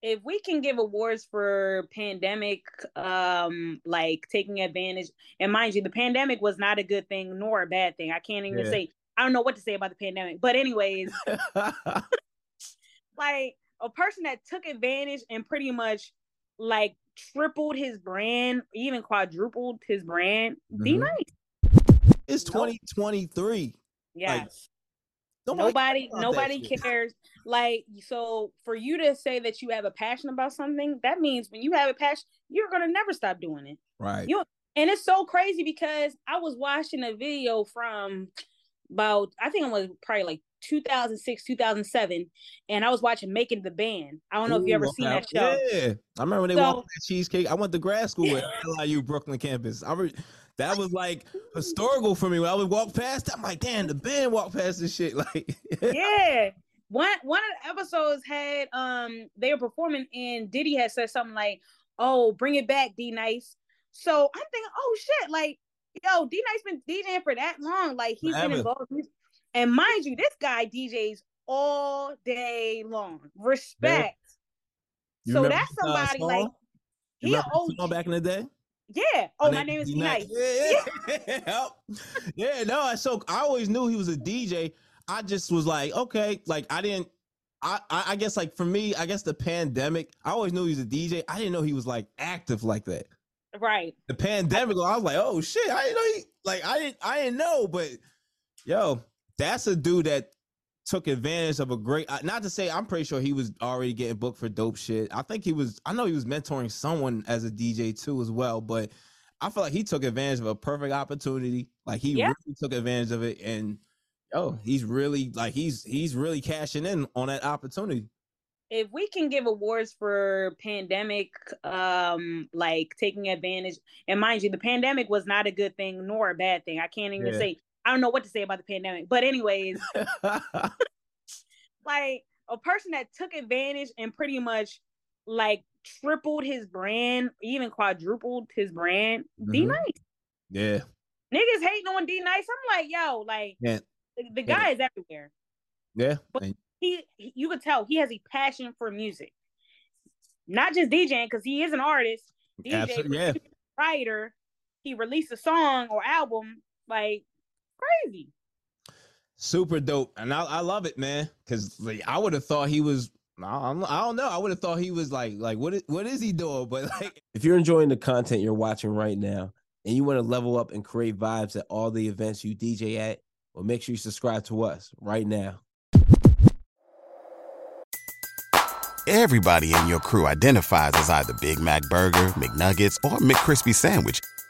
If we can give awards for pandemic um like taking advantage and mind you the pandemic was not a good thing nor a bad thing i can't even Yeah. say i don't know what to say about the pandemic but anyways like a person that took advantage and pretty much like tripled his brand even quadrupled his brand D Mhm. nice it's 2023. yes Nobody nobody cares nobody cares. Like so for you to say that you have a passion about something that means when you have a passion you're gonna never stop doing it. Right. You and it's so crazy because I was watching a video from about I think it was probably like 2006, 2007, and I was watching Making the Band. I don't know if you Ooh, ever seen that show. Yeah, I remember when they So- walked that cheesecake. I went to grad school at LIU Brooklyn campus. I re- that was like historical for me. When I would walk past, I'm like, damn, the band walked past this shit. Like, yeah. One one of the episodes had um they were performing and Diddy had said something like, "Oh, bring it back, D Nice." So I'm thinking, "Oh shit!" Like, yo, D Nice been DJing for that long. Like he's been involved. He's- And mind you, this guy DJs all day long. Respect. So that's uh, somebody like he old. back in the day. Yeah. Oh, my name is D-Nice. Nice. Yeah, yeah. yeah, no, I so I always knew he was a DJ. I just was like, okay, like I didn't. I, I I guess like for me, I guess the pandemic. I always knew he was a DJ. I didn't know he was like active like that. Right. The pandemic, I was like, oh shit, I didn't know he like I didn't I didn't know, but yo, that's a dude that took advantage of a great. uh, Not to say I'm pretty sure he was already getting booked for dope shit. I think he was. I know he was mentoring someone as a DJ too as well, but I feel like he took advantage of a perfect opportunity. Like he Yeah. really took advantage of it, and oh, he's really like he's he's really cashing in on that opportunity. if we can give awards for pandemic um like taking advantage and mind you the pandemic was not a good thing nor a bad thing i can't even Yeah. say i don't know what to say about the pandemic but anyways like a person that took advantage and pretty much like tripled his brand even quadrupled his brand d Mhm. nice yeah, niggas hating on d nice i'm like yo like Yeah. the, the guy is everywhere yeah. But- And- he he- you could tell he has a passion for music not just djing because he is an artist DJ, Absolutely, yeah. writer, he released a song or album, like crazy. super dope, and I, I love it, man. Because like, I would have thought he was. I don't, know. I would have thought he was like, like what is what is he doing? But like, If you're enjoying the content you're watching right now and you want to level up and create vibes at all the events you DJ at, well, make sure you subscribe to us right now. Everybody in your crew identifies as either Big Mac Burger, McNuggets, or McCrispy Sandwich.